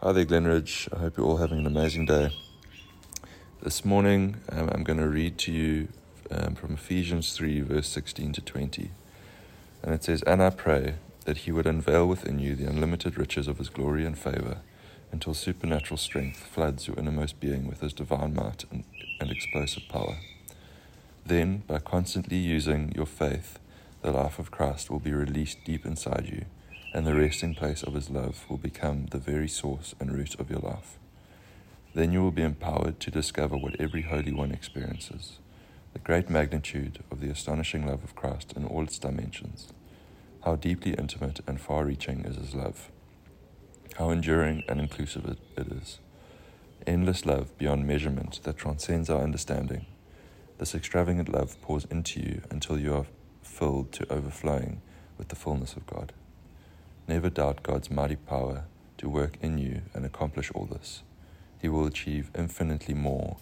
Hi there, Glenridge. I hope you're all having an amazing day. This morning, um, I'm going to read to you um, from Ephesians 3, verse 16 to 20. And it says, And I pray that he would unveil within you the unlimited riches of his glory and favor until supernatural strength floods your innermost being with his divine might and, and explosive power. Then, by constantly using your faith, the life of Christ will be released deep inside you and the resting place of His love will become the very source and root of your life. Then you will be empowered to discover what every Holy One experiences the great magnitude of the astonishing love of Christ in all its dimensions. How deeply intimate and far reaching is His love. How enduring and inclusive it, it is. Endless love beyond measurement that transcends our understanding. This extravagant love pours into you until you are filled to overflowing with the fullness of God. Never doubt God's mighty power to work in you and accomplish all this. He will achieve infinitely more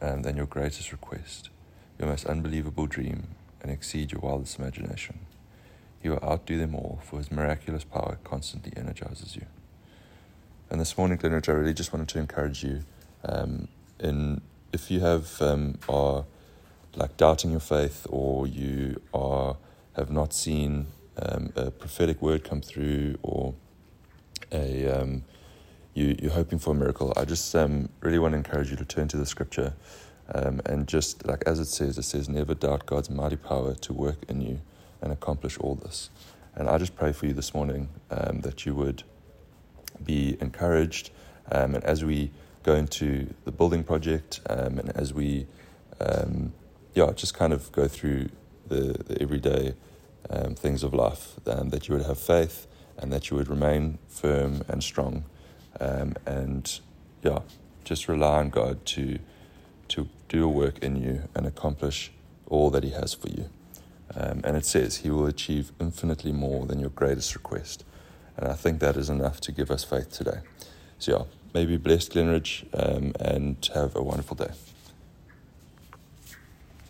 um, than your greatest request, your most unbelievable dream, and exceed your wildest imagination. He will outdo them all, for his miraculous power constantly energizes you. And this morning, Glenridge, I really just wanted to encourage you um, in if you have um, are like doubting your faith or you are have not seen um, a prophetic word come through or a um, you, you're hoping for a miracle, I just um, really want to encourage you to turn to the scripture um, and just like as it says, it says, never doubt God's mighty power to work in you and accomplish all this. And I just pray for you this morning um, that you would be encouraged. Um, and as we go into the building project and as we, yeah, just kind of go through the, the everyday um, things of life, um, that you would have faith and that you would remain firm and strong, um, and yeah, just rely on God to to do a work in you and accomplish all that He has for you. Um, and it says He will achieve infinitely more than your greatest request, and I think that is enough to give us faith today. So yeah, maybe blessed Glenridge, um, and have a wonderful day.